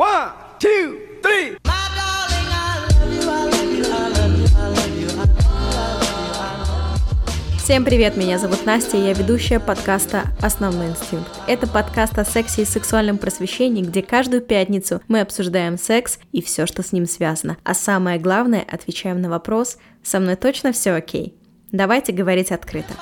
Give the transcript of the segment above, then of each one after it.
One, two, three. Всем привет, меня зовут Настя, я ведущая подкаста «Основной инстинкт». Это подкаст о сексе и сексуальном просвещении, где каждую пятницу мы обсуждаем секс и все, что с ним связано. А самое главное, отвечаем на вопрос «Со мной точно все окей?» Давайте говорить открыто.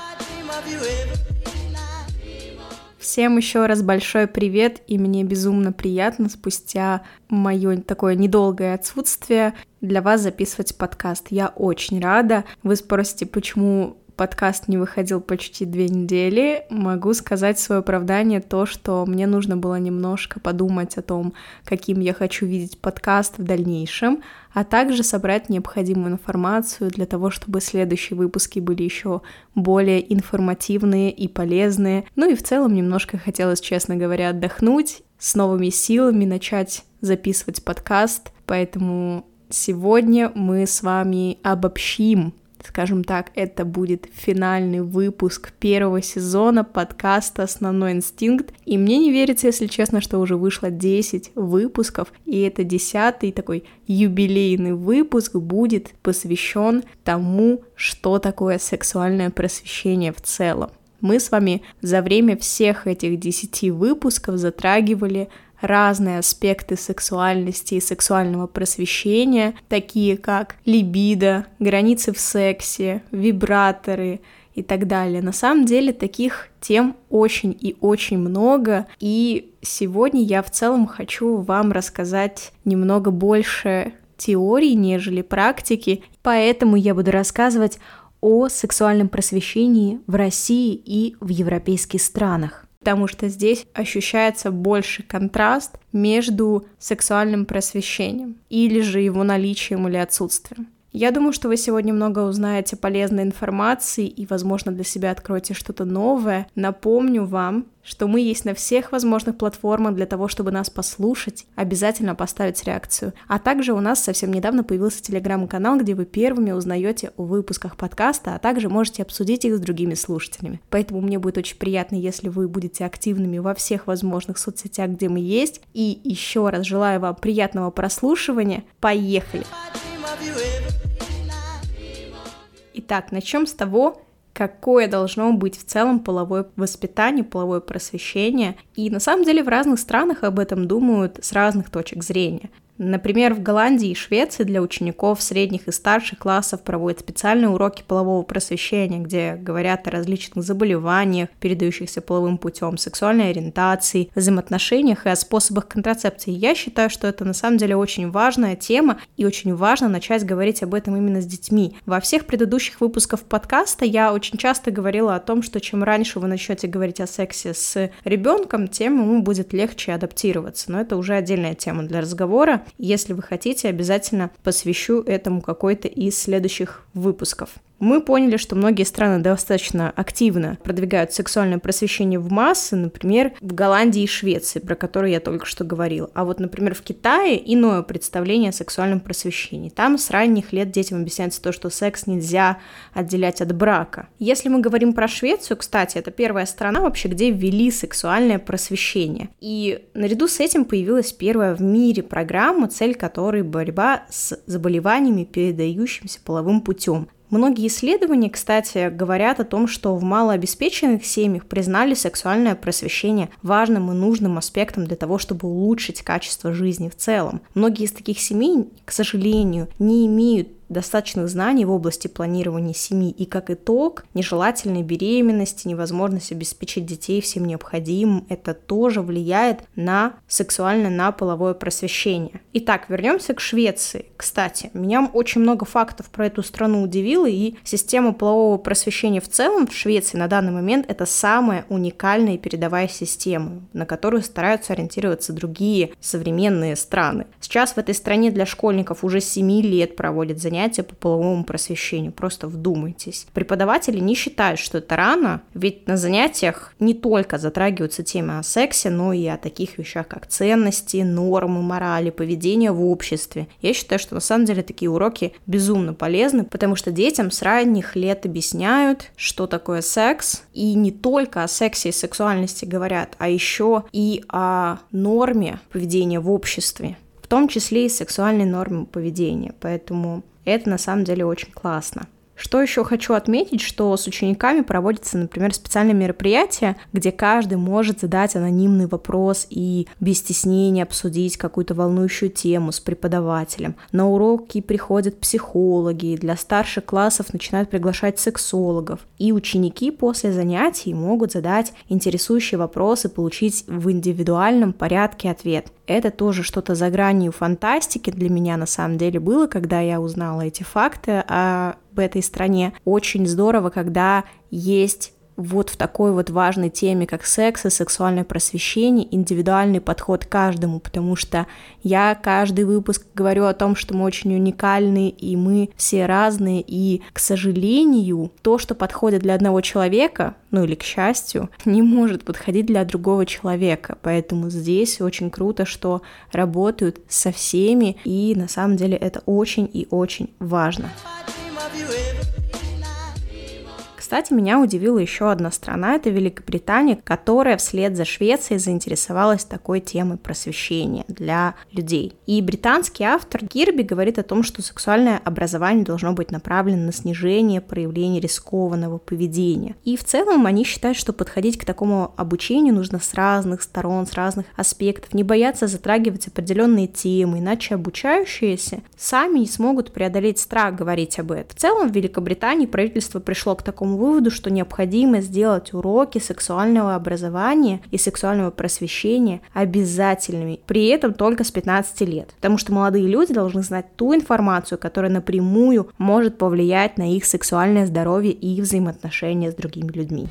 Всем еще раз большой привет, и мне безумно приятно спустя мое такое недолгое отсутствие для вас записывать подкаст. Я очень рада. Вы спросите, почему подкаст не выходил почти две недели, могу сказать свое оправдание то, что мне нужно было немножко подумать о том, каким я хочу видеть подкаст в дальнейшем, а также собрать необходимую информацию для того, чтобы следующие выпуски были еще более информативные и полезные. Ну и в целом немножко хотелось, честно говоря, отдохнуть, с новыми силами начать записывать подкаст, поэтому сегодня мы с вами обобщим скажем так, это будет финальный выпуск первого сезона подкаста «Основной инстинкт». И мне не верится, если честно, что уже вышло 10 выпусков, и это десятый такой юбилейный выпуск будет посвящен тому, что такое сексуальное просвещение в целом. Мы с вами за время всех этих 10 выпусков затрагивали разные аспекты сексуальности и сексуального просвещения, такие как либидо, границы в сексе, вибраторы и так далее. На самом деле таких тем очень и очень много, и сегодня я в целом хочу вам рассказать немного больше теории, нежели практики, поэтому я буду рассказывать о сексуальном просвещении в России и в европейских странах потому что здесь ощущается больше контраст между сексуальным просвещением или же его наличием или отсутствием. Я думаю, что вы сегодня много узнаете полезной информации и, возможно, для себя откроете что-то новое. Напомню вам, что мы есть на всех возможных платформах для того, чтобы нас послушать, обязательно поставить реакцию. А также у нас совсем недавно появился телеграм-канал, где вы первыми узнаете о выпусках подкаста, а также можете обсудить их с другими слушателями. Поэтому мне будет очень приятно, если вы будете активными во всех возможных соцсетях, где мы есть. И еще раз желаю вам приятного прослушивания. Поехали! Итак, начнем с того, какое должно быть в целом половое воспитание, половое просвещение. И на самом деле в разных странах об этом думают с разных точек зрения. Например, в Голландии и Швеции для учеников средних и старших классов проводят специальные уроки полового просвещения, где говорят о различных заболеваниях, передающихся половым путем, сексуальной ориентации, взаимоотношениях и о способах контрацепции. Я считаю, что это на самом деле очень важная тема, и очень важно начать говорить об этом именно с детьми. Во всех предыдущих выпусках подкаста я очень часто говорила о том, что чем раньше вы начнете говорить о сексе с ребенком, тем ему будет легче адаптироваться. Но это уже отдельная тема для разговора. Если вы хотите, обязательно посвящу этому какой-то из следующих выпусков. Мы поняли, что многие страны достаточно активно продвигают сексуальное просвещение в массы, например, в Голландии и Швеции, про которые я только что говорила. А вот, например, в Китае иное представление о сексуальном просвещении. Там с ранних лет детям объясняется то, что секс нельзя отделять от брака. Если мы говорим про Швецию, кстати, это первая страна вообще, где ввели сексуальное просвещение. И наряду с этим появилась первая в мире программа, цель которой борьба с заболеваниями, передающимися половым путем. Многие исследования, кстати, говорят о том, что в малообеспеченных семьях признали сексуальное просвещение важным и нужным аспектом для того, чтобы улучшить качество жизни в целом. Многие из таких семей, к сожалению, не имеют достаточных знаний в области планирования семьи и, как итог, нежелательной беременности, невозможность обеспечить детей всем необходимым, это тоже влияет на сексуальное, на половое просвещение. Итак, вернемся к Швеции. Кстати, меня очень много фактов про эту страну удивило, и система полового просвещения в целом в Швеции на данный момент это самая уникальная и передовая система, на которую стараются ориентироваться другие современные страны. Сейчас в этой стране для школьников уже 7 лет проводят занятия занятия по половому просвещению. Просто вдумайтесь. Преподаватели не считают, что это рано, ведь на занятиях не только затрагиваются темы о сексе, но и о таких вещах, как ценности, нормы, морали, поведения в обществе. Я считаю, что на самом деле такие уроки безумно полезны, потому что детям с ранних лет объясняют, что такое секс, и не только о сексе и сексуальности говорят, а еще и о норме поведения в обществе, в том числе и сексуальной норме поведения. Поэтому это на самом деле очень классно. Что еще хочу отметить, что с учениками проводятся, например, специальные мероприятия, где каждый может задать анонимный вопрос и без стеснения обсудить какую-то волнующую тему с преподавателем. На уроки приходят психологи, для старших классов начинают приглашать сексологов. И ученики после занятий могут задать интересующие вопросы, получить в индивидуальном порядке ответ. Это тоже что-то за гранью фантастики для меня на самом деле было, когда я узнала эти факты об этой стране. Очень здорово, когда есть вот в такой вот важной теме, как секс и сексуальное просвещение, индивидуальный подход каждому, потому что я каждый выпуск говорю о том, что мы очень уникальны, и мы все разные, и, к сожалению, то, что подходит для одного человека, ну или к счастью, не может подходить для другого человека, поэтому здесь очень круто, что работают со всеми, и на самом деле это очень и очень важно. Кстати, меня удивила еще одна страна, это Великобритания, которая вслед за Швецией заинтересовалась такой темой просвещения для людей. И британский автор Кирби говорит о том, что сексуальное образование должно быть направлено на снижение проявления рискованного поведения. И в целом они считают, что подходить к такому обучению нужно с разных сторон, с разных аспектов, не бояться затрагивать определенные темы, иначе обучающиеся сами не смогут преодолеть страх говорить об этом. В целом в Великобритании правительство пришло к такому выводу, что необходимо сделать уроки сексуального образования и сексуального просвещения обязательными, при этом только с 15 лет, потому что молодые люди должны знать ту информацию, которая напрямую может повлиять на их сексуальное здоровье и взаимоотношения с другими людьми.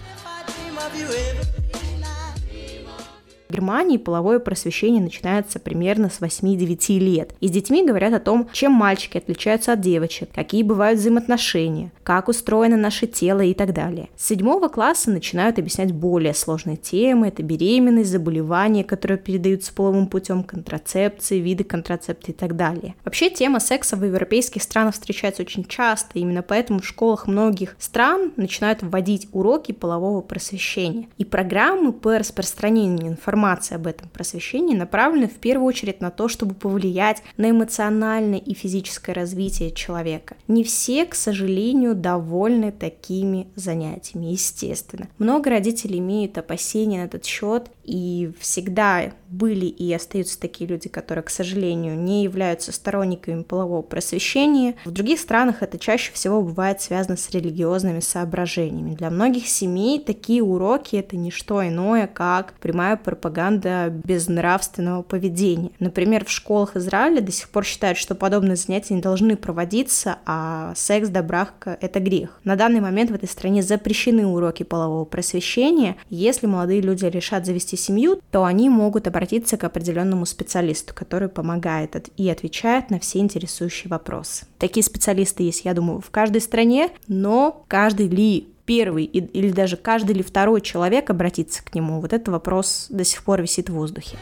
В Германии половое просвещение начинается примерно с 8-9 лет. И с детьми говорят о том, чем мальчики отличаются от девочек, какие бывают взаимоотношения, как устроено наше тело и так далее. С седьмого класса начинают объяснять более сложные темы. Это беременность, заболевания, которые передаются половым путем, контрацепции, виды контрацепции и так далее. Вообще тема секса в европейских странах встречается очень часто, именно поэтому в школах многих стран начинают вводить уроки полового просвещения. И программы по распространению информации информация об этом просвещении направлена в первую очередь на то, чтобы повлиять на эмоциональное и физическое развитие человека. Не все, к сожалению, довольны такими занятиями, естественно. Много родителей имеют опасения на этот счет, и всегда были и остаются такие люди, которые, к сожалению, не являются сторонниками полового просвещения. В других странах это чаще всего бывает связано с религиозными соображениями. Для многих семей такие уроки это не что иное, как прямая пропаганда безнравственного поведения. Например, в школах Израиля до сих пор считают, что подобные занятия не должны проводиться, а секс до брака – это грех. На данный момент в этой стране запрещены уроки полового просвещения. Если молодые люди решат завести семью, то они могут обратиться к определенному специалисту, который помогает и отвечает на все интересующие вопросы. Такие специалисты есть, я думаю, в каждой стране, но каждый ли первый или даже каждый ли второй человек обратиться к нему, вот этот вопрос до сих пор висит в воздухе.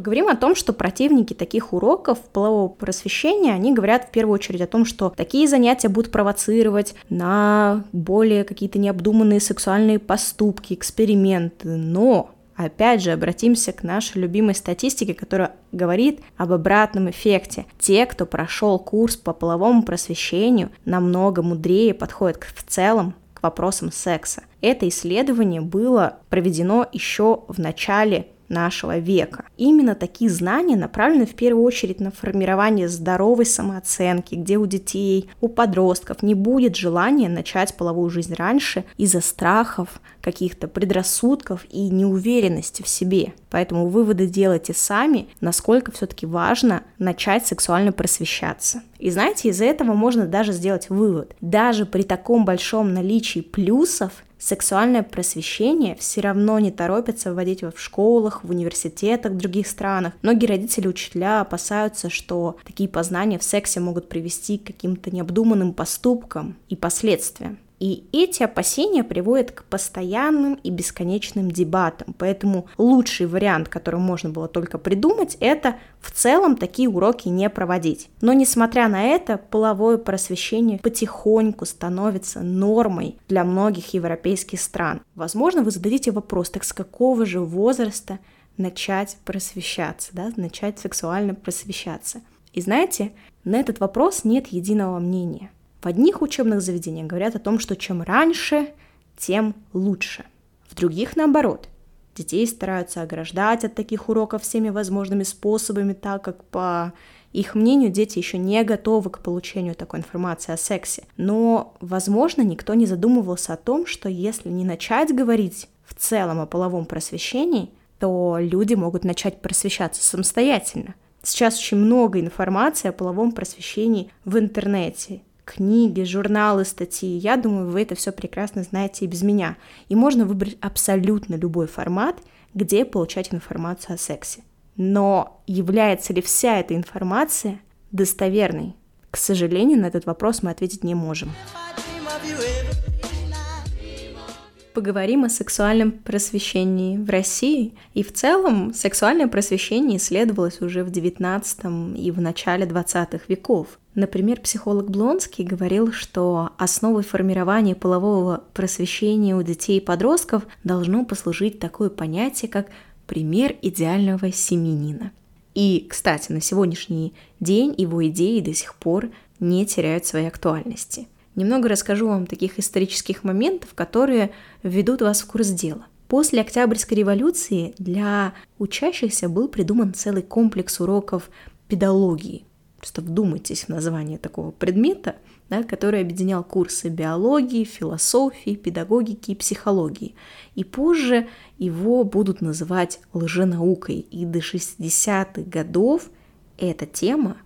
Поговорим о том, что противники таких уроков полового просвещения, они говорят в первую очередь о том, что такие занятия будут провоцировать на более какие-то необдуманные сексуальные поступки, эксперименты, но Опять же, обратимся к нашей любимой статистике, которая говорит об обратном эффекте. Те, кто прошел курс по половому просвещению, намного мудрее подходят в целом к вопросам секса. Это исследование было проведено еще в начале нашего века. Именно такие знания направлены в первую очередь на формирование здоровой самооценки, где у детей, у подростков не будет желания начать половую жизнь раньше из-за страхов, каких-то предрассудков и неуверенности в себе. Поэтому выводы делайте сами, насколько все-таки важно начать сексуально просвещаться. И знаете, из этого можно даже сделать вывод. Даже при таком большом наличии плюсов сексуальное просвещение все равно не торопятся вводить в школах, в университетах в других странах. Многие родители учителя опасаются, что такие познания в сексе могут привести к каким-то необдуманным поступкам и последствиям. И эти опасения приводят к постоянным и бесконечным дебатам. Поэтому лучший вариант, который можно было только придумать, это в целом такие уроки не проводить. Но несмотря на это, половое просвещение потихоньку становится нормой для многих европейских стран. Возможно, вы зададите вопрос, так с какого же возраста начать просвещаться, да, начать сексуально просвещаться. И знаете, на этот вопрос нет единого мнения. В одних учебных заведениях говорят о том, что чем раньше, тем лучше. В других наоборот. Детей стараются ограждать от таких уроков всеми возможными способами, так как по их мнению дети еще не готовы к получению такой информации о сексе. Но, возможно, никто не задумывался о том, что если не начать говорить в целом о половом просвещении, то люди могут начать просвещаться самостоятельно. Сейчас очень много информации о половом просвещении в интернете. Книги, журналы, статьи. Я думаю, вы это все прекрасно знаете и без меня. И можно выбрать абсолютно любой формат, где получать информацию о сексе. Но является ли вся эта информация достоверной? К сожалению, на этот вопрос мы ответить не можем поговорим о сексуальном просвещении в России. И в целом сексуальное просвещение исследовалось уже в XIX и в начале XX веков. Например, психолог Блонский говорил, что основой формирования полового просвещения у детей и подростков должно послужить такое понятие, как пример идеального семенина. И, кстати, на сегодняшний день его идеи до сих пор не теряют своей актуальности – Немного расскажу вам таких исторических моментов, которые введут вас в курс дела. После Октябрьской революции для учащихся был придуман целый комплекс уроков педагогии. Просто вдумайтесь в название такого предмета, да, который объединял курсы биологии, философии, педагогики и психологии. И позже его будут называть лженаукой. И до 60-х годов эта тема,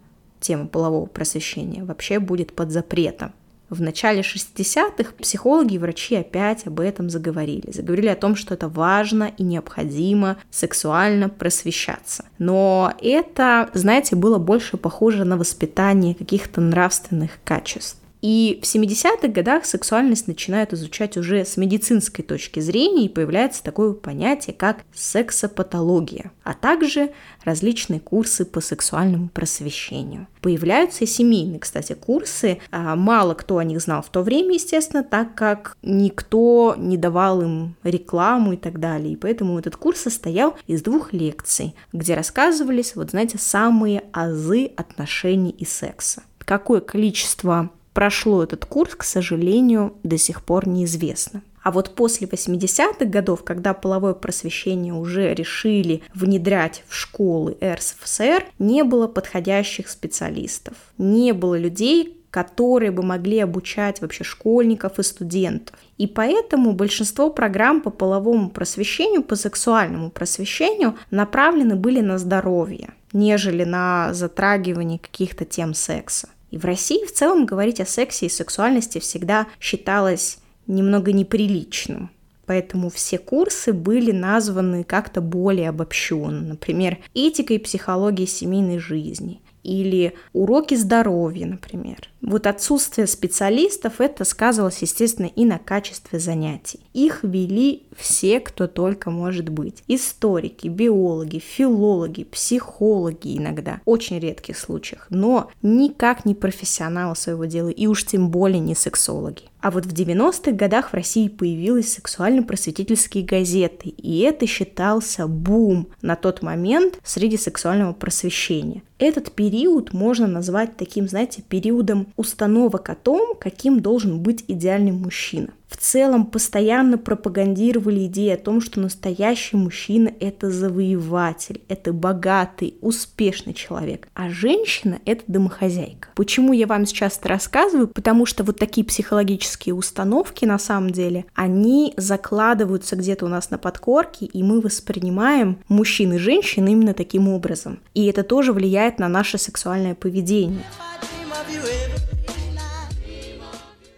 тема полового просвещения, вообще будет под запретом. В начале 60-х психологи и врачи опять об этом заговорили. Заговорили о том, что это важно и необходимо сексуально просвещаться. Но это, знаете, было больше похоже на воспитание каких-то нравственных качеств. И в 70-х годах сексуальность начинают изучать уже с медицинской точки зрения, и появляется такое понятие, как сексопатология, а также различные курсы по сексуальному просвещению. Появляются и семейные, кстати, курсы. А мало кто о них знал в то время, естественно, так как никто не давал им рекламу и так далее. И поэтому этот курс состоял из двух лекций, где рассказывались, вот знаете, самые азы отношений и секса. Какое количество прошло этот курс, к сожалению, до сих пор неизвестно. А вот после 80-х годов, когда половое просвещение уже решили внедрять в школы РСФСР, не было подходящих специалистов, не было людей, которые бы могли обучать вообще школьников и студентов. И поэтому большинство программ по половому просвещению, по сексуальному просвещению направлены были на здоровье, нежели на затрагивание каких-то тем секса. И в России в целом говорить о сексе и сексуальности всегда считалось немного неприличным. Поэтому все курсы были названы как-то более обобщенно. Например, этика и психология семейной жизни или уроки здоровья, например. Вот отсутствие специалистов, это сказывалось, естественно, и на качестве занятий. Их вели все, кто только может быть. Историки, биологи, филологи, психологи иногда, очень редких случаях, но никак не профессионалы своего дела, и уж тем более не сексологи. А вот в 90-х годах в России появились сексуально-просветительские газеты, и это считался бум на тот момент среди сексуального просвещения. Этот период можно назвать таким, знаете, периодом установок о том, каким должен быть идеальный мужчина в целом постоянно пропагандировали идею о том, что настоящий мужчина – это завоеватель, это богатый, успешный человек, а женщина – это домохозяйка. Почему я вам сейчас это рассказываю? Потому что вот такие психологические установки, на самом деле, они закладываются где-то у нас на подкорке, и мы воспринимаем мужчин и женщин именно таким образом. И это тоже влияет на наше сексуальное поведение.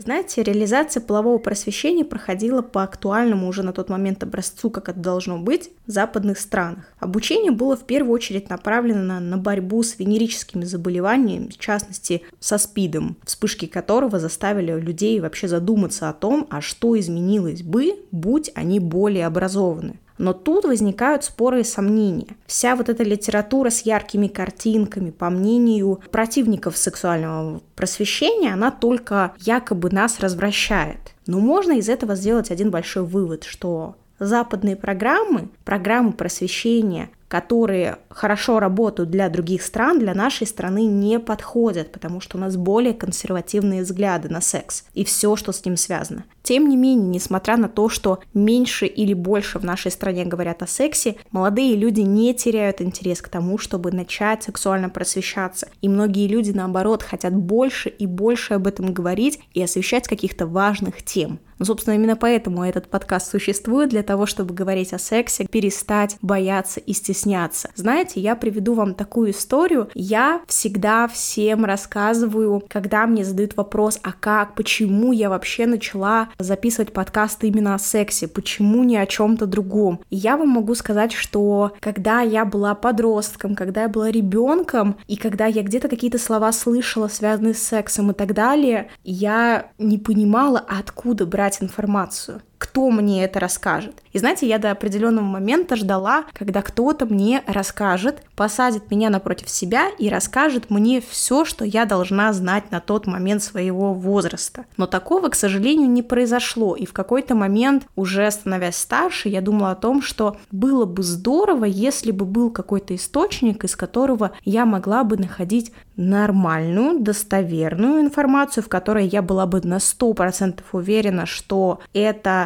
Знаете, реализация полового просвещения проходила по актуальному уже на тот момент образцу, как это должно быть, в западных странах. Обучение было в первую очередь направлено на борьбу с венерическими заболеваниями, в частности, со СПИДом, вспышки которого заставили людей вообще задуматься о том, а что изменилось бы, будь они более образованы. Но тут возникают споры и сомнения. Вся вот эта литература с яркими картинками, по мнению противников сексуального просвещения, она только якобы нас развращает. Но можно из этого сделать один большой вывод, что западные программы, программы просвещения, которые хорошо работают для других стран, для нашей страны не подходят, потому что у нас более консервативные взгляды на секс и все, что с ним связано. Тем не менее, несмотря на то, что меньше или больше в нашей стране говорят о сексе, молодые люди не теряют интерес к тому, чтобы начать сексуально просвещаться. И многие люди, наоборот, хотят больше и больше об этом говорить и освещать каких-то важных тем. Ну, собственно, именно поэтому этот подкаст существует, для того, чтобы говорить о сексе, перестать бояться и стесняться. Знаете, я приведу вам такую историю. Я всегда всем рассказываю, когда мне задают вопрос, а как, почему я вообще начала записывать подкасты именно о сексе, почему не о чем-то другом. И я вам могу сказать, что когда я была подростком, когда я была ребенком, и когда я где-то какие-то слова слышала, связанные с сексом и так далее, я не понимала, откуда брать брать информацию кто мне это расскажет. И знаете, я до определенного момента ждала, когда кто-то мне расскажет, посадит меня напротив себя и расскажет мне все, что я должна знать на тот момент своего возраста. Но такого, к сожалению, не произошло. И в какой-то момент, уже становясь старше, я думала о том, что было бы здорово, если бы был какой-то источник, из которого я могла бы находить нормальную, достоверную информацию, в которой я была бы на 100% уверена, что это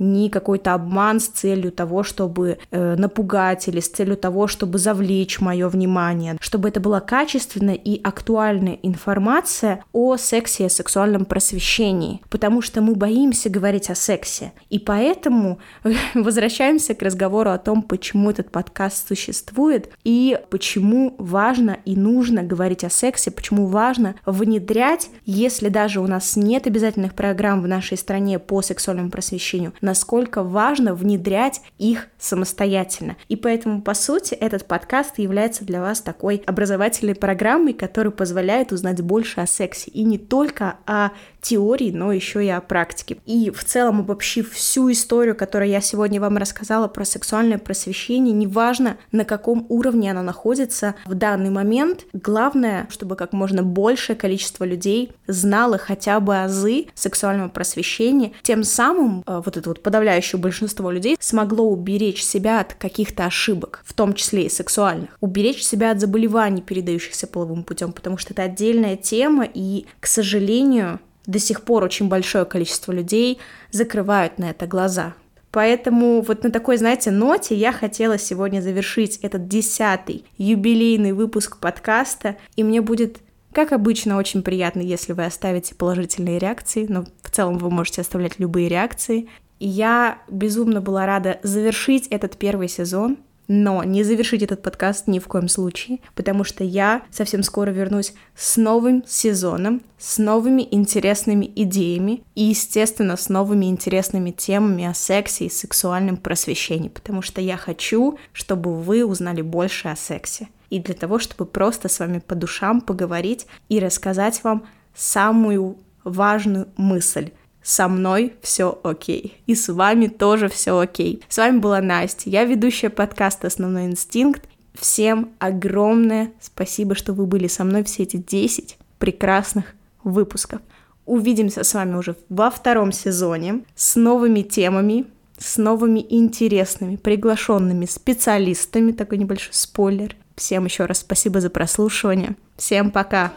не какой-то обман с целью того, чтобы э, напугать или с целью того, чтобы завлечь мое внимание, чтобы это была качественная и актуальная информация о сексе и о сексуальном просвещении, потому что мы боимся говорить о сексе. И поэтому возвращаемся к разговору о том, почему этот подкаст существует и почему важно и нужно говорить о сексе, почему важно внедрять, если даже у нас нет обязательных программ в нашей стране по сексуальному просвещению, насколько важно внедрять их самостоятельно. И поэтому, по сути, этот подкаст является для вас такой образовательной программой, которая позволяет узнать больше о сексе. И не только о теории, но еще и о практике. И в целом, обобщив всю историю, которую я сегодня вам рассказала про сексуальное просвещение, неважно, на каком уровне оно находится в данный момент, главное, чтобы как можно большее количество людей знало хотя бы азы сексуального просвещения, тем самым э, вот это вот подавляющее большинство людей смогло уберечь себя от каких-то ошибок, в том числе и сексуальных, уберечь себя от заболеваний, передающихся половым путем, потому что это отдельная тема, и, к сожалению, до сих пор очень большое количество людей закрывают на это глаза. Поэтому вот на такой, знаете, ноте я хотела сегодня завершить этот десятый юбилейный выпуск подкаста, и мне будет как обычно, очень приятно, если вы оставите положительные реакции, но в целом вы можете оставлять любые реакции. Я безумно была рада завершить этот первый сезон, но не завершить этот подкаст ни в коем случае, потому что я совсем скоро вернусь с новым сезоном, с новыми интересными идеями и, естественно, с новыми интересными темами о сексе и сексуальном просвещении, потому что я хочу, чтобы вы узнали больше о сексе. И для того, чтобы просто с вами по душам поговорить и рассказать вам самую важную мысль, со мной все окей. И с вами тоже все окей. С вами была Настя. Я ведущая подкаста «Основной инстинкт». Всем огромное спасибо, что вы были со мной все эти 10 прекрасных выпусков. Увидимся с вами уже во втором сезоне с новыми темами, с новыми интересными приглашенными специалистами. Такой небольшой спойлер. Всем еще раз спасибо за прослушивание. Всем пока!